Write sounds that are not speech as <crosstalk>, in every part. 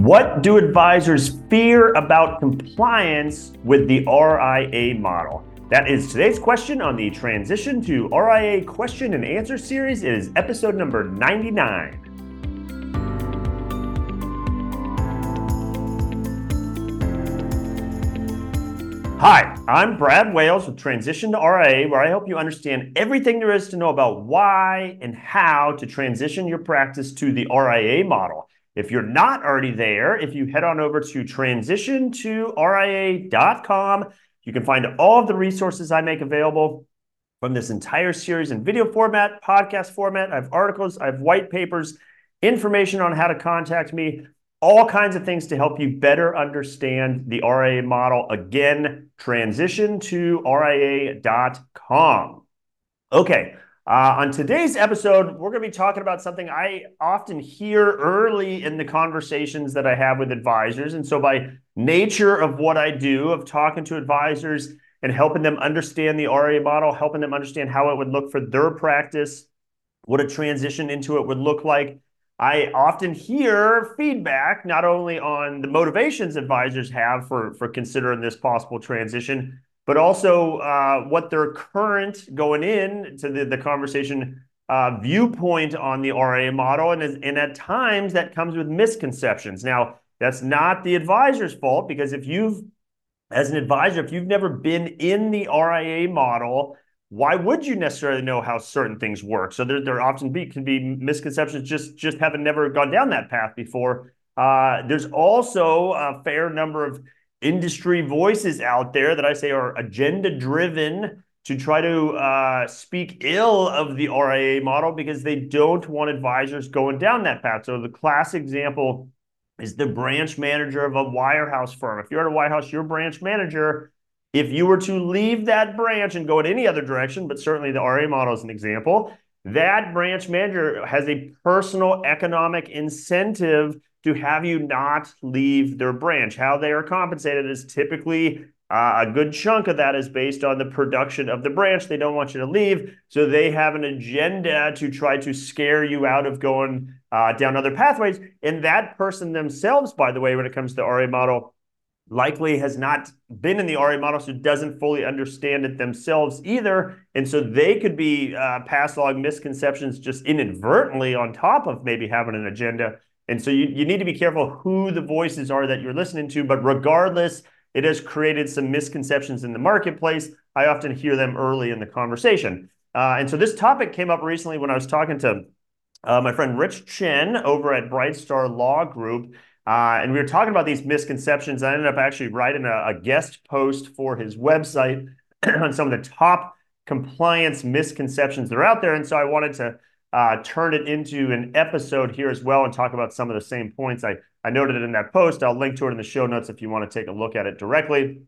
What do advisors fear about compliance with the RIA model? That is today's question on the Transition to RIA question and answer series. It is episode number 99. Hi, I'm Brad Wales with Transition to RIA, where I help you understand everything there is to know about why and how to transition your practice to the RIA model. If you're not already there, if you head on over to transitiontoria.com, you can find all of the resources I make available from this entire series in video format, podcast format. I have articles, I have white papers, information on how to contact me, all kinds of things to help you better understand the RIA model. Again, transition to RIA.com. Okay. Uh, on today's episode, we're going to be talking about something I often hear early in the conversations that I have with advisors. And so, by nature of what I do, of talking to advisors and helping them understand the RA model, helping them understand how it would look for their practice, what a transition into it would look like, I often hear feedback not only on the motivations advisors have for, for considering this possible transition, but also uh, what their current going in to the, the conversation uh, viewpoint on the RIA model. And, and at times that comes with misconceptions. Now, that's not the advisor's fault because if you've, as an advisor, if you've never been in the RIA model, why would you necessarily know how certain things work? So there, there often be can be misconceptions just just having never gone down that path before. Uh, there's also a fair number of industry voices out there that I say are agenda driven to try to uh, speak ill of the RIA model because they don't want advisors going down that path. So the classic example is the branch manager of a wirehouse firm. If you're at a wirehouse, your branch manager if you were to leave that branch and go in any other direction, but certainly the RA model is an example, that branch manager has a personal economic incentive to have you not leave their branch. How they are compensated is typically uh, a good chunk of that is based on the production of the branch. They don't want you to leave. So they have an agenda to try to scare you out of going uh, down other pathways. And that person themselves, by the way, when it comes to the RA model, likely has not been in the RA model, so doesn't fully understand it themselves either. And so they could be uh, pass along misconceptions just inadvertently on top of maybe having an agenda. And so you, you need to be careful who the voices are that you're listening to. But regardless, it has created some misconceptions in the marketplace. I often hear them early in the conversation. Uh, and so this topic came up recently when I was talking to uh, my friend Rich Chen over at Brightstar Law Group. Uh, and we were talking about these misconceptions. I ended up actually writing a, a guest post for his website <clears throat> on some of the top compliance misconceptions that are out there. And so I wanted to turn it into an episode here as well and talk about some of the same points I, I noted it in that post. I'll link to it in the show notes if you want to take a look at it directly.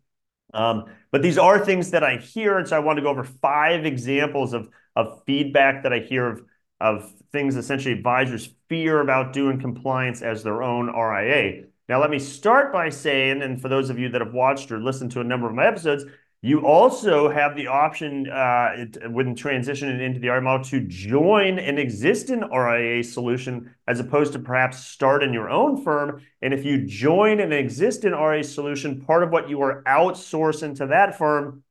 Um, but these are things that I hear. And so I want to go over five examples of, of feedback that I hear of of things essentially advisors fear about doing compliance as their own RIA. Now, let me start by saying, and for those of you that have watched or listened to a number of my episodes, you also have the option uh, when transitioning into the RIA model to join an existing RIA solution as opposed to perhaps starting your own firm. And if you join an existing RIA solution, part of what you are outsourcing to that firm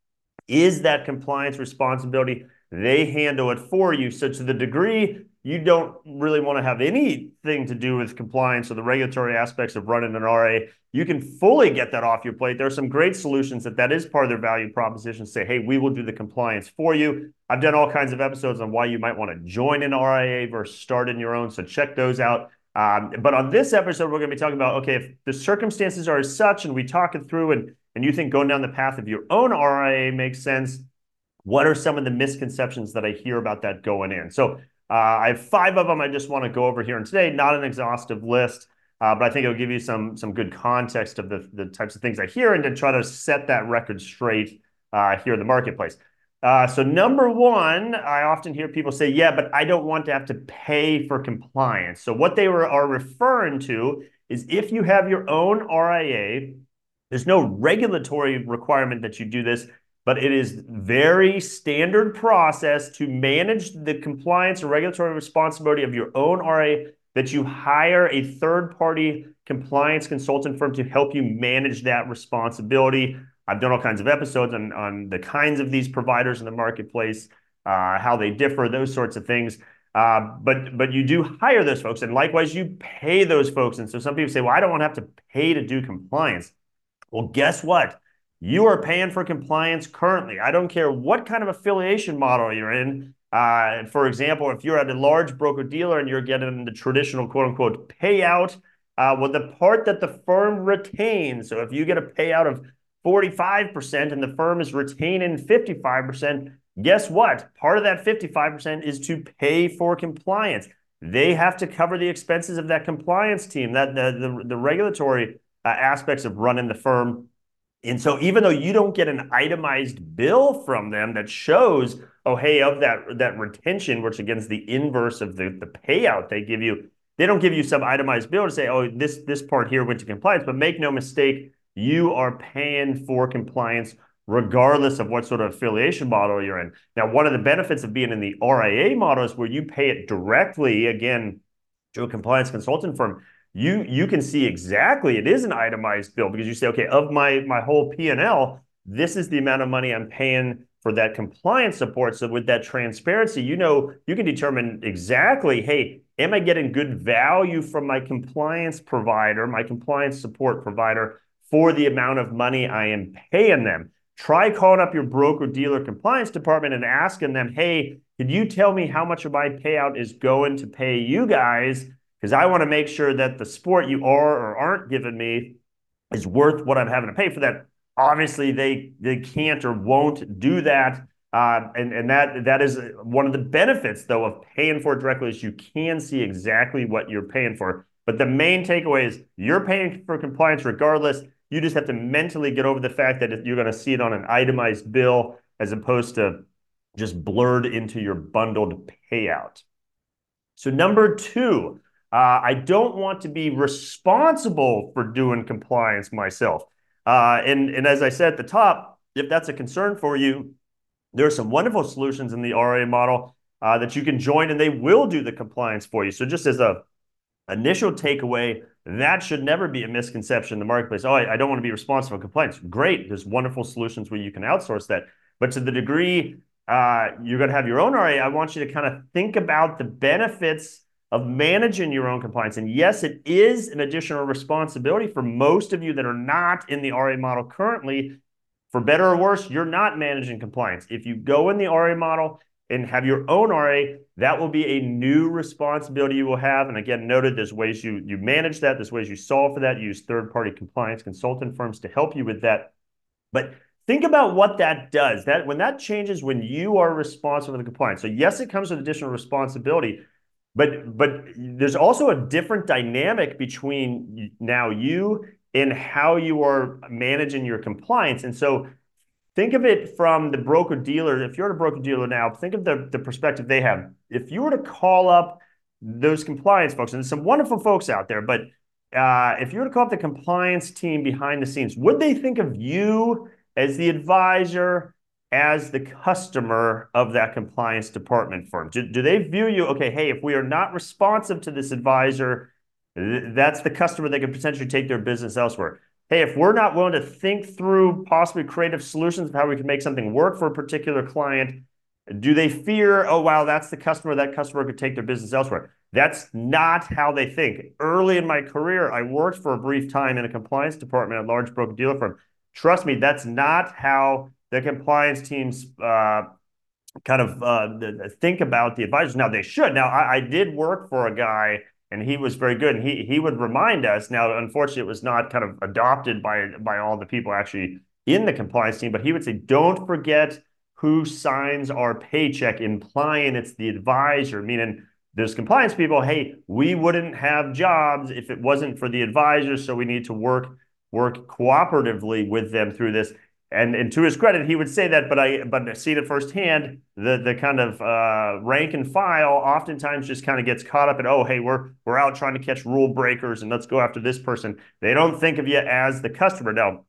is that compliance responsibility they handle it for you. So to the degree you don't really want to have anything to do with compliance or the regulatory aspects of running an RA, you can fully get that off your plate. There are some great solutions that that is part of their value proposition. Say, hey, we will do the compliance for you. I've done all kinds of episodes on why you might want to join an RIA versus start in your own. So check those out. Um, but on this episode, we're going to be talking about okay, if the circumstances are as such, and we talk it through, and and you think going down the path of your own RIA makes sense what are some of the misconceptions that I hear about that going in? So I have five of them I just want to go over here and today, not an exhaustive list, uh, but I think it'll give you some, some good context of the, the types of things I hear and to try to set that record straight uh, here in the marketplace. Uh, so number one, I often hear people say, yeah, but I don't want to have to pay for compliance. So what they were, are referring to is if you have your own RIA, there's no regulatory requirement that you do this but it is very standard process to manage the compliance and regulatory responsibility of your own RA that you hire a third-party compliance consultant firm to help you manage that responsibility. I've done all kinds of episodes on, on the kinds of these providers in the marketplace, uh, how they differ, those sorts of things. Uh, but but you do hire those folks, and likewise you pay those folks. And so some people say, "Well, I don't want to have to pay to do compliance." Well, guess what? You are paying for compliance currently. I don't care what kind of affiliation model you're in. Uh, for example, if you're at a large broker dealer and you're getting the traditional quote unquote payout, uh, well, the part that the firm retains, so if you get a payout of 45% and the firm is retaining 55%, guess what? Part of that 55% is to pay for compliance. They have to cover the expenses of that compliance team, that the, the, the regulatory uh, aspects of running the firm. And so even though you don't get an itemized bill from them that shows, oh, hey, of that, that retention, which against the inverse of the, the payout they give you, they don't give you some itemized bill to say, oh, this, this part here went to compliance. But make no mistake, you are paying for compliance regardless of what sort of affiliation model you're in. Now, one of the benefits of being in the RIA model is where you pay it directly, again, to a compliance consultant firm you mm-hmm. you can see exactly it is an itemized bill because you say, okay, of my my whole P&L, this is the amount of money I'm paying for that compliance support. So with that transparency, you know, you can determine exactly, hey, am I getting good value from my compliance provider, my compliance support provider for the amount of money I am paying them? Try calling up your broker dealer compliance department and asking them, hey, could you tell me how much of my payout is going to pay you guys? Because I want to make sure that the sport you are or aren't giving me is worth what I'm having to pay for that. Obviously, they they can't or won't do that, uh, and and that that is one of the benefits though of paying for it directly is you can see exactly what you're paying for. But the main takeaway is you're paying for compliance regardless. You just have to mentally get over the fact that you're going to see it on an itemized bill as opposed to just blurred into your bundled payout. So number two, uh, I don't want to be responsible for doing compliance myself. Uh, and, and as I said at the top, if that's a concern for you, there are some wonderful solutions in the RA model uh, that you can join and they will do the compliance for you. So just as a initial takeaway, that should never be a misconception in the marketplace. Oh, I, I don't want to be responsible for compliance. Great. There's wonderful solutions where you can outsource that. But to the degree uh, you're going to have your own RA, I want you to kind of think about the benefits of managing your own compliance. And yes, it is an additional responsibility for most of you that are not in the RA model currently. For better or worse, you're not managing compliance. If you go in the RA model and have your own RA, that will be a new responsibility you will have. And again, noted there's ways you, you manage that, there's ways you solve for that, you use third-party compliance consultant firms to help you with that. But think about what that does. That when that changes when you are responsible for the compliance. So yes, it comes with additional responsibility, but but there's also a different dynamic between now you and how you are managing your compliance. And so think of it from the broker dealer. If you're a broker dealer now, think of the, the perspective they have. If you were to call up those compliance folks, and some wonderful folks out there, but uh, if you were to call up the compliance team behind the scenes, would they think of you as the advisor as the customer of that compliance department firm? Do, do they view you, okay, hey, if we are not responsive to this advisor, th- that's the customer that could potentially take their business elsewhere. Hey, if we're not willing to think through possibly creative solutions of how we can make something work for a particular client, do they fear, oh, wow, that's the customer, that customer could take their business elsewhere? That's not how they think. Early in my career, I worked for a brief time in a compliance department at a large broker dealer firm. Trust me, that's not how the compliance teams uh, kind of uh, think about the advisors. Now they should. Now I, did work for a guy, and he was very good, and he he would remind us. Now, unfortunately, it was not kind of adopted by by all the people actually in the compliance team, but he would say, "Don't forget who signs our paycheck," implying it's the advisor, meaning. There's compliance people. Hey, we wouldn't have jobs if it wasn't for the advisors. So we need to work work cooperatively with them through this and and to his credit, he would say that, but I but seen it firsthand. The the kind of uh, rank and file oftentimes just kind of gets caught up in oh hey we're we're out trying to catch rule breakers and let's go after this person. They don't think of you as the customer. Now,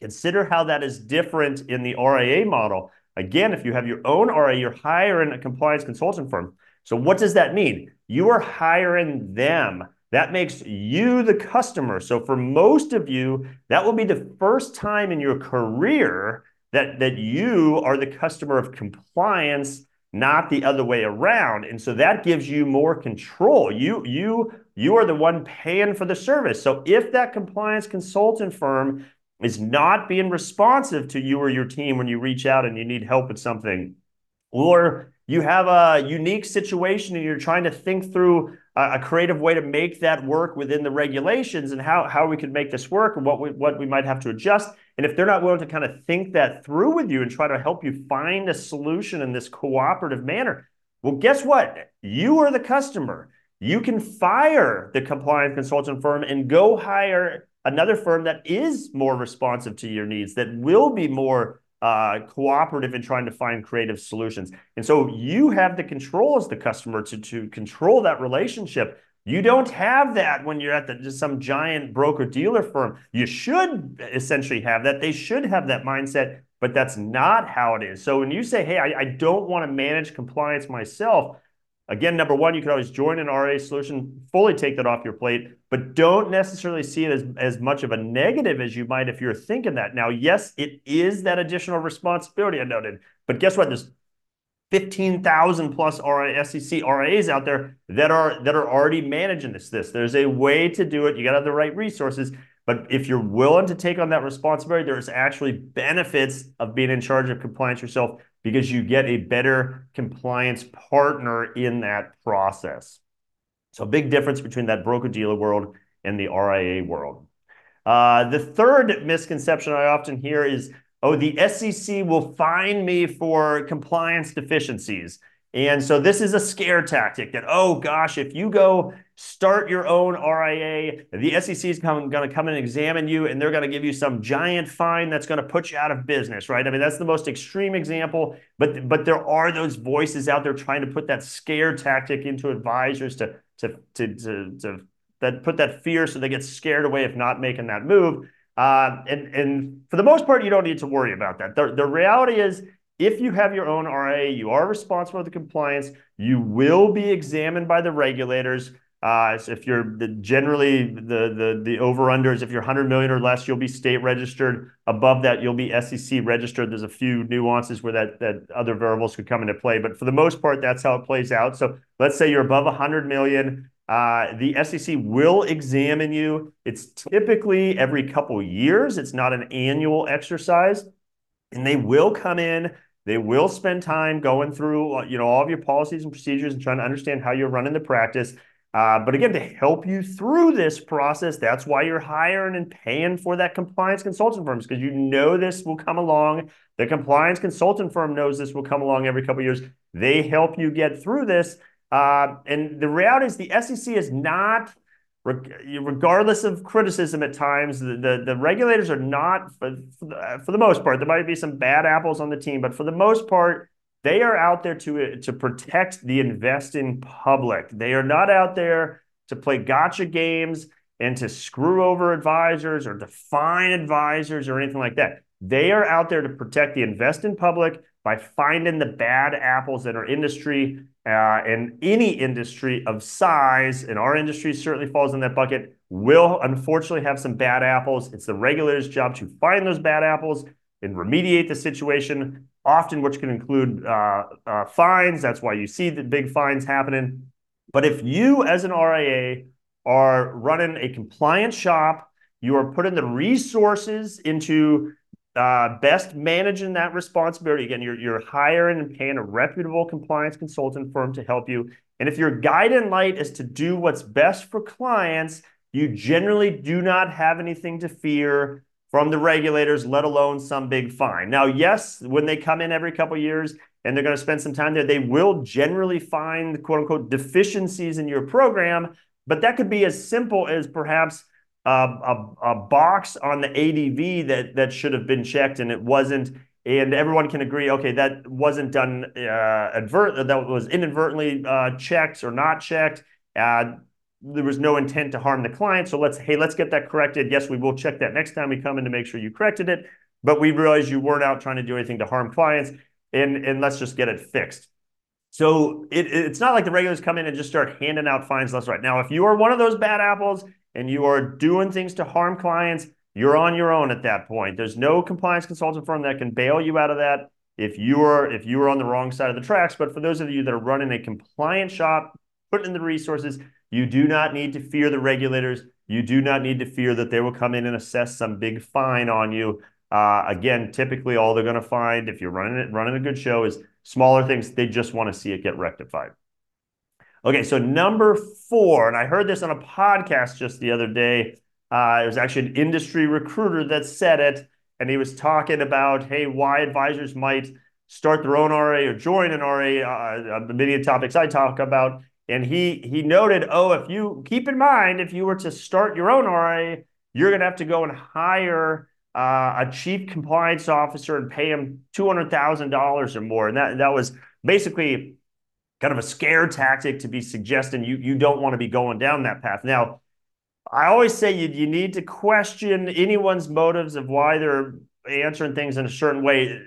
consider how that is different in the RIA model. Again, if you have your own RIA, you're hiring a compliance consultant firm. So what does that mean? you are hiring them. That makes you the customer. So for most of you, that will be the first time in your career that, that you are the customer of compliance, not the other way around. And so that gives you more control. You, you, you are the one paying for the service. So if that compliance consultant firm is not being responsive to you or your team when you reach out and you need help with something, or you have a unique situation and you're trying to think through a, creative way to make that work within the regulations and how, how we could make this work and what we, what we might have to adjust. And if they're not willing to kind of think that through with you and try to help you find a solution in this cooperative manner, well, guess what? You are the customer. You can fire the compliance consultant firm and go hire another firm that is more responsive to your needs, that will be more uh, cooperative in trying to find creative solutions. And so you have the control as the customer to, to control that relationship. You don't have that when you're at the, just some giant broker dealer firm. You should essentially have that. They should have that mindset, but that's not how it is. So when you say, hey, I, I don't want to manage compliance myself, Again, number one, you can always join an RA solution, fully take that off your plate, but don't necessarily see it as, as much of a negative as you might if you're thinking that. Now, yes, it is that additional responsibility I noted, but guess what? There's 15,000 plus RA, SEC RAs out there that are that are already managing this. This there's a way to do it. You got to have the right resources. But if you're willing to take on that responsibility, there's actually benefits of being in charge of compliance yourself because you get a better compliance partner in that process. So, big difference between that broker dealer world and the RIA world. Uh, the third misconception I often hear is oh, the SEC will fine me for compliance deficiencies. And so this is a scare tactic that, oh gosh, if you go start your own RIA, the SEC is going to come and examine you and they're going to give you some giant fine that's going to put you out of business, right? I mean, that's the most extreme example, but but there are those voices out there trying to put that scare tactic into advisors to to to to, to that put that fear so they get scared away if not making that move. Uh, and and for the most part, you don't need to worry about that. The, the reality is if you have your own RIA, you are responsible for the compliance. You will be examined by the regulators. Uh, if you're generally the the the over unders, if you're 100 million or less, you'll be state registered. Above that, you'll be SEC registered. There's a few nuances where that that other variables could come into play, but for the most part, that's how it plays out. So let's say you're above 100 million. Uh, the SEC will examine you. It's typically every couple years. It's not an annual exercise, and they will come in they will spend time going through, uh, you know, all of your policies and procedures and trying to understand how you're running the practice. Uh, but again, to help you through this process, that's why you're hiring and paying for that compliance consultant firms because you know this will come along. The compliance consultant firm knows this will come along every couple years. They help you get through this. Uh, and the reality is, the SEC is not regardless of criticism at times, the, the, the regulators are not, for, for the, for, the, most part, there might be some bad apples on the team, but for the most part, they are out there to, to protect the investing public. They are not out there to play gotcha games and to screw over advisors or define advisors or anything like that. They are out there to protect the investing public by finding the bad apples in our industry uh, and any industry of size, and our industry certainly falls in that bucket, will unfortunately have some bad apples. It's the regulator's job to find those bad apples and remediate the situation, often which can include uh, uh, fines. That's why you see the big fines happening. But if you, as an RIA, are running a compliance shop, you are putting the resources into uh, best managing that responsibility. Again, you're, you're hiring and paying a reputable compliance consultant firm to help you. And if your guiding light is to do what's best for clients, you generally do not have anything to fear from the regulators, let alone some big fine. Now, yes, when they come in every couple years and they're going to spend some time there, they will generally find quote unquote deficiencies in your program, but that could be as simple as perhaps a, a box on the ADV that that should have been checked and it wasn't. And everyone can agree, okay, that wasn't done uh, advert that was inadvertently uh, checked or not checked. Uh, there was no intent to harm the client. So let's, hey, let's get that corrected. Yes, we will check that next time we come in to make sure you corrected it. But we realize you weren't out trying to do anything to harm clients, and and let's just get it fixed. So it, it's not like the regulators come in and just start handing out fines left right. Now, if you are one of those bad apples and you are doing things to harm clients, you're on your own at that point. There's no compliance consultant firm that can bail you out of that if you are if you are on the wrong side of the tracks. But for those of you that are running a compliant shop, putting in the resources, you do not need to fear the regulators. You do not need to fear that they will come in and assess some big fine on you. Uh, again, typically all they're going to find if you're running it running a good show is smaller things. They just want to see it get rectified. Okay, so number four, and I heard this on a podcast just the other day uh, it was actually an industry recruiter that said it, and he was talking about, hey, why advisors might start their own RA or join an RA, uh, the many topics I talk about. And he he noted, oh, if you keep in mind, if you were to start your own RA, you're going to have to go and hire uh, a chief compliance officer and pay him two hundred thousand dollars or more, and that that was basically kind of a scare tactic to be suggesting you you don't want to be going down that path. Now, I always say you, you need to question anyone's motives of why they're answering things in a certain way.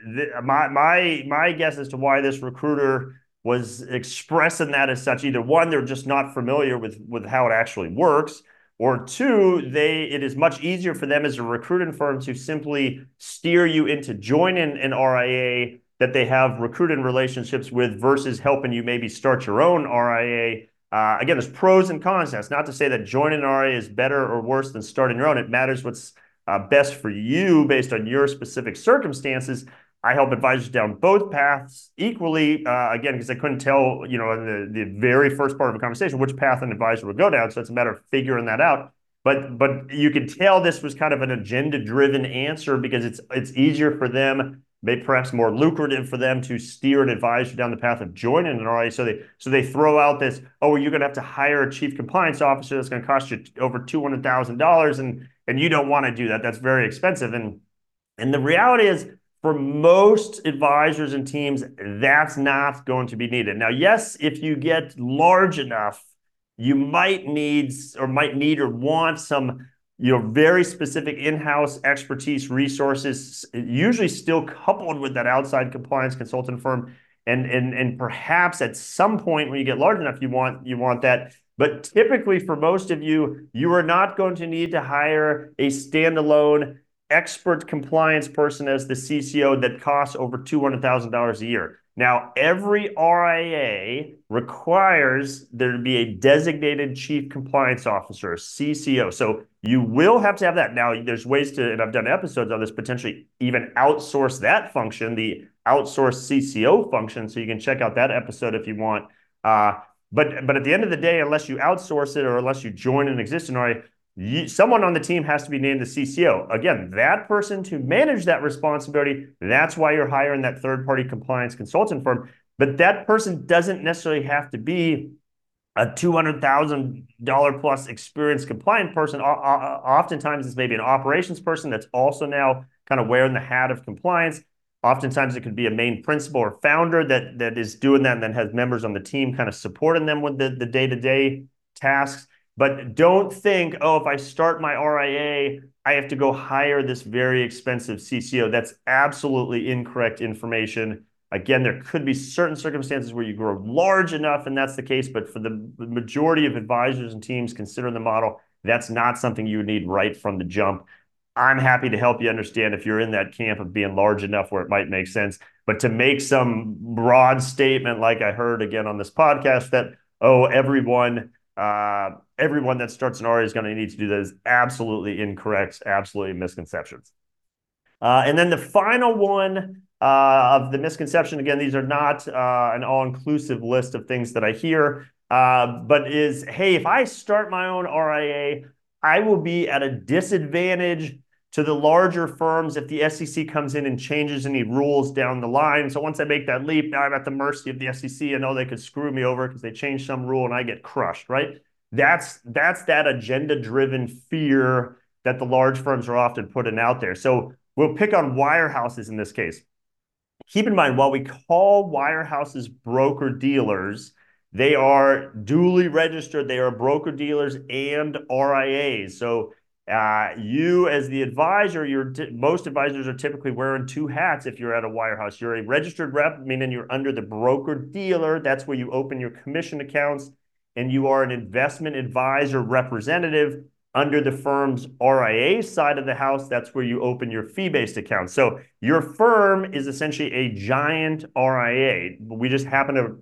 My my my guess as to why this recruiter was expressing that as such, either one, they're just not familiar with with how it actually works, or two, they it is much easier for them as a recruiting firm to simply steer you into joining an RIA that they have recruiting relationships with versus helping you maybe start your own RIA uh, again, there's pros and cons. That's not to say that joining an RIA is better or worse than starting your own. It matters what's uh, best for you based on your specific circumstances. I help advisors down both paths equally. Uh, again, because I couldn't tell, you know, in the, the very first part of a conversation which path an advisor would go down. So it's a matter of figuring that out. But but you can tell this was kind of an agenda-driven answer because it's it's easier for them maybe perhaps more lucrative for them to steer an advisor down the path of joining an RIA. So they so they throw out this, oh, you're going to have to hire a chief compliance officer that's going to cost you over two hundred thousand dollars, and and you don't want to do that. That's very expensive. And and the reality is, for most advisors and teams, that's not going to be needed. Now, yes, if you get large enough, you might need or might need or want some you know, very specific in-house expertise resources, usually still coupled with that outside compliance consultant firm. And, and, and perhaps at some point when you get large enough, you want, you want that. But typically for most of you, you are not going to need to hire a standalone expert compliance person as the CCO that costs over $200,000 a year. Now, every RIA requires there to be a designated chief compliance officer, CCO. So you will have to have that. Now, there's ways to, and I've done episodes on this, potentially even outsource that function, the outsource CCO function. So you can check out that episode if you want. Uh, but but at the end of the day, unless you outsource it or unless you join an existing RIA, someone on the team has to be named the CCO. Again, that person to manage that responsibility, that's why you're hiring that third party compliance consultant firm. But that person doesn't necessarily have to be a $200,000 plus experienced compliant person. Oftentimes, it's maybe an operations person that's also now kind of wearing the hat of compliance. Oftentimes, it could be a main principal or founder that, that is doing that and then has members on the team kind of supporting them with the, the day-to-day tasks. But don't think, oh, if I start my RIA, I have to go hire this very expensive CCO. That's absolutely incorrect information. Again, there could be certain circumstances where you grow large enough, and that's the case. But for the majority of advisors and teams considering the model, that's not something you need right from the jump. I'm happy to help you understand if you're in that camp of being large enough where it might make sense. But to make some broad statement, like I heard again on this podcast, that, oh, everyone uh, everyone that starts an RIA is going to need to do that is absolutely incorrect, absolutely misconceptions. Uh, and then the final one uh, of the misconception, again, these are not uh, an all-inclusive list of things that I hear, uh, but is, hey, if I start my own RIA, I will be at a disadvantage to the larger firms if the SEC comes in and changes any rules down the line. So once I make that leap, now I'm at the mercy of the SEC. I know they could screw me over because they changed some rule and I get crushed, right? That's that's that agenda-driven fear that the large firms are often putting out there. So we'll pick on wirehouses in this case. Keep in mind, while we call wirehouses broker dealers, they are duly registered. They are broker dealers and RIAs. So Uh, you, as the advisor, you're most advisors are typically wearing two hats if you're at a wirehouse. You're a registered rep, meaning you're under the broker dealer. That's where you open your commission accounts. And you are an investment advisor representative under the firm's RIA side of the house. That's where you open your fee based accounts. So your firm is essentially a giant RIA. We just happen to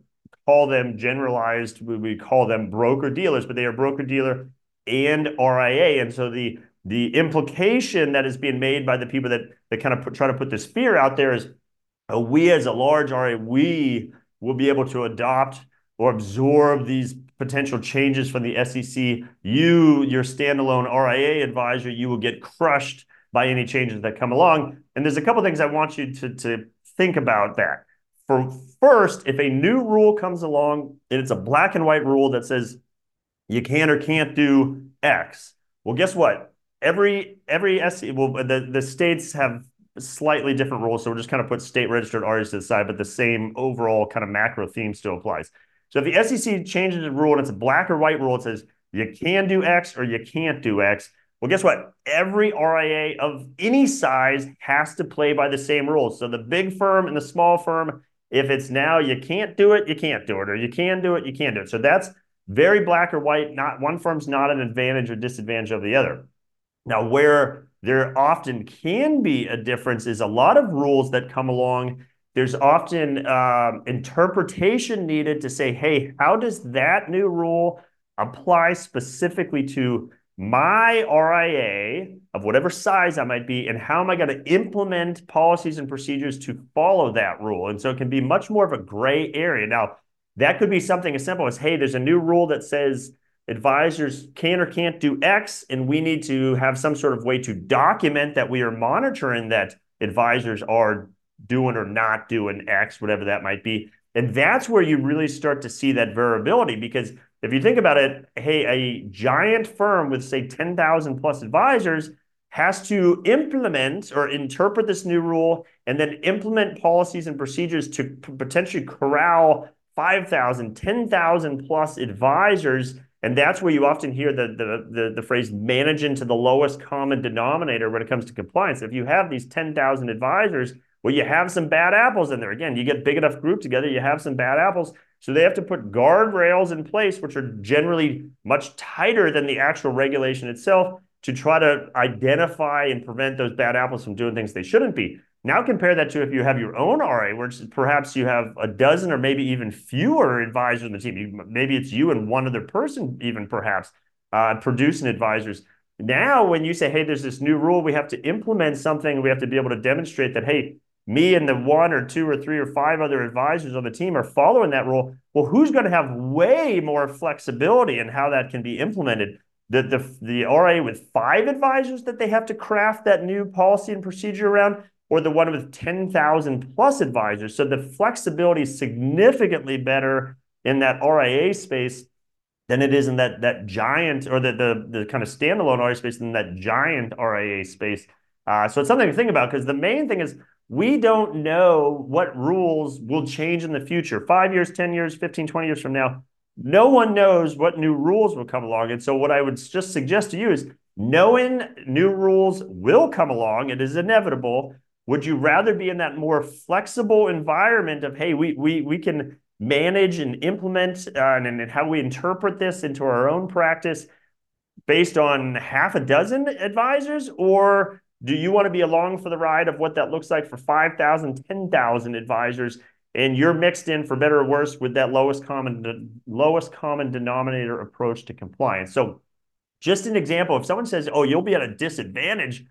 call them generalized, we call them broker dealers, but they are broker dealer and RIA. And so the the implication that is being made by the people that that kind of put, try to put this fear out there is, uh, we as a large RIA, we will be able to adopt or absorb these potential changes from the SEC. You, your standalone RIA advisor, you will get crushed by any changes that come along. And there's a couple things I want you to, to think about that. For first, if a new rule comes along and it's a black and white rule that says you can or can't do X. Well, guess what? Every every SE well the, the states have slightly different rules, so we're just kind of put state registered RIAs to the side, but the same overall kind of macro theme still applies. So if the SEC changes the rule and it's a black or white rule, it says you can do X or you can't do X. Well, guess what? Every RIA of any size has to play by the same rules. So the big firm and the small firm, if it's now you can't do it, you can't do it, or you can do it, you can't do it. So that's very black or white. Not one firm's not an advantage or disadvantage of the other. Now, where there often can be a difference is a lot of rules that come along. There's often um, interpretation needed to say, hey, how does that new rule apply specifically to my RIA of whatever size I might be, and how am I going to implement policies and procedures to follow that rule? And so it can be much more of a gray area. Now, that could be something as simple as, hey, there's a new rule that says advisors can or can't do X, and we need to have some sort of way to document that we are monitoring that advisors are doing or not doing X, whatever that might be. And that's where you really start to see that variability because if you think about it, hey, a giant firm with say 10,000 plus advisors has to implement or interpret this new rule and then implement policies and procedures to potentially corral 5,000, 10,000 plus advisors. And that's where you often hear the, the, the, the, phrase manage into the lowest common denominator when it comes to compliance. If you have these 10,000 advisors, well, you have some bad apples in there. Again, you get big enough group together, you have some bad apples. So they have to put guardrails in place, which are generally much tighter than the actual regulation itself to try to identify and prevent those bad apples from doing things they shouldn't be. Now compare that to if you have your own RA, where perhaps you have a dozen or maybe even fewer advisors on the team. Maybe it's you and one other person, even perhaps uh, producing advisors. Now, when you say, "Hey, there's this new rule, we have to implement something. We have to be able to demonstrate that, hey, me and the one or two or three or five other advisors on the team are following that rule." Well, who's going to have way more flexibility in how that can be implemented? The, the, the RA with five advisors that they have to craft that new policy and procedure around or the one with 10,000 plus advisors. So the flexibility is significantly better in that RIA space than it is in that that giant or the the, the kind of standalone RIA space than that giant RIA space. Uh, so it's something to think about because the main thing is we don't know what rules will change in the future. Five years, 10 years, 15, 20 years from now, no one knows what new rules will come along. And so what I would just suggest to you is knowing new rules will come along, it is inevitable, would you rather be in that more flexible environment of, hey, we we we can manage and implement uh, and, and how we interpret this into our own practice based on half a dozen advisors? Or do you want to be along for the ride of what that looks like for 5,000, 10,000 advisors? And you're mixed in for better or worse with that lowest common lowest common denominator approach to compliance. So just an example, if someone says, oh, you'll be at a disadvantage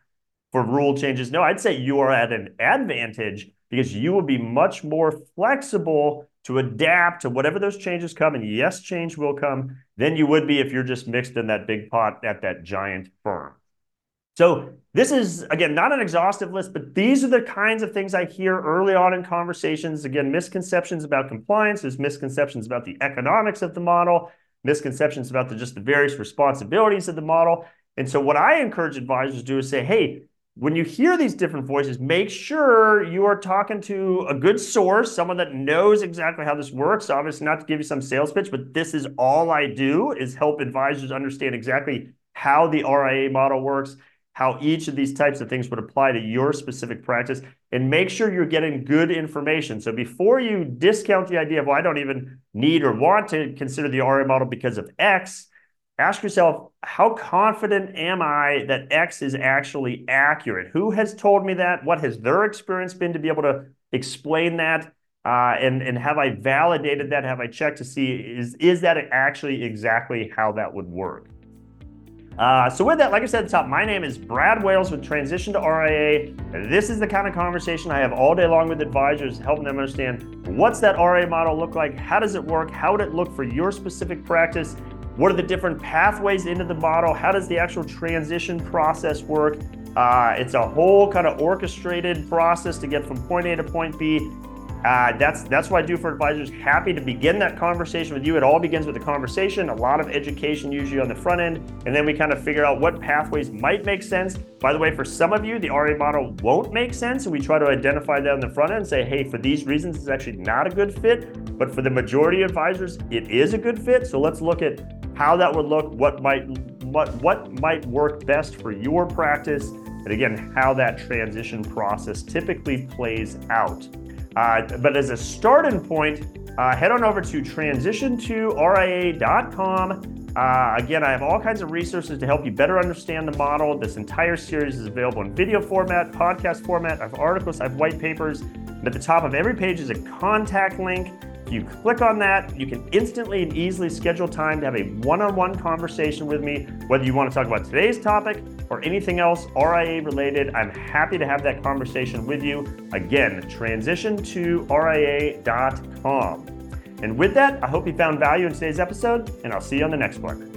for rule changes. No, I'd say you are at an advantage because you will be much more flexible to adapt to whatever those changes come. And yes, change will come than you would be if you're just mixed in that big pot at that giant firm. So this is, again, not an exhaustive list, but these are the kinds of things I hear early on in conversations. Again, misconceptions about compliance, there's misconceptions about the economics of the model, misconceptions about the, just the various responsibilities of the model. And so what I encourage advisors to do is say, hey, when you hear these different voices, make sure you are talking to a good source, someone that knows exactly how this works. Obviously, not to give you some sales pitch, but this is all I do is help advisors understand exactly how the RIA model works, how each of these types of things would apply to your specific practice, and make sure you're getting good information. So before you discount the idea of, well, I don't even need or want to consider the RIA model because of X, ask yourself, how confident am I that X is actually accurate? Who has told me that? What has their experience been to be able to explain that? Uh, and, and have I validated that? Have I checked to see is, is that actually exactly how that would work? Uh, so with that, like I said at the top, my name is Brad Wales with Transition to RIA. This is the kind of conversation I have all day long with advisors, helping them understand what's that RIA model look like, how does it work, how would it look for your specific practice, what are the different pathways into the model? How does the actual transition process work? Uh, it's a whole kind of orchestrated process to get from point A to point B. Uh, that's that's what I do for advisors. Happy to begin that conversation with you. It all begins with a conversation, a lot of education usually on the front end, and then we kind of figure out what pathways might make sense. By the way, for some of you, the RA model won't make sense, and we try to identify that on the front end and say, hey, for these reasons, it's actually not a good fit. But for the majority of advisors, it is a good fit. So let's look at how that would look, what might what what might work best for your practice, and again, how that transition process typically plays out. Uh, but as a starting point, uh, head on over to transition2ria.com. Uh, again, I have all kinds of resources to help you better understand the model. This entire series is available in video format, podcast format. I have articles, I have white papers. And at the top of every page is a contact link you click on that, you can instantly and easily schedule time to have a one on one conversation with me, whether you want to talk about today's topic or anything else RIA related. I'm happy to have that conversation with you. Again, transition to RIA.com. And with that, I hope you found value in today's episode, and I'll see you on the next one.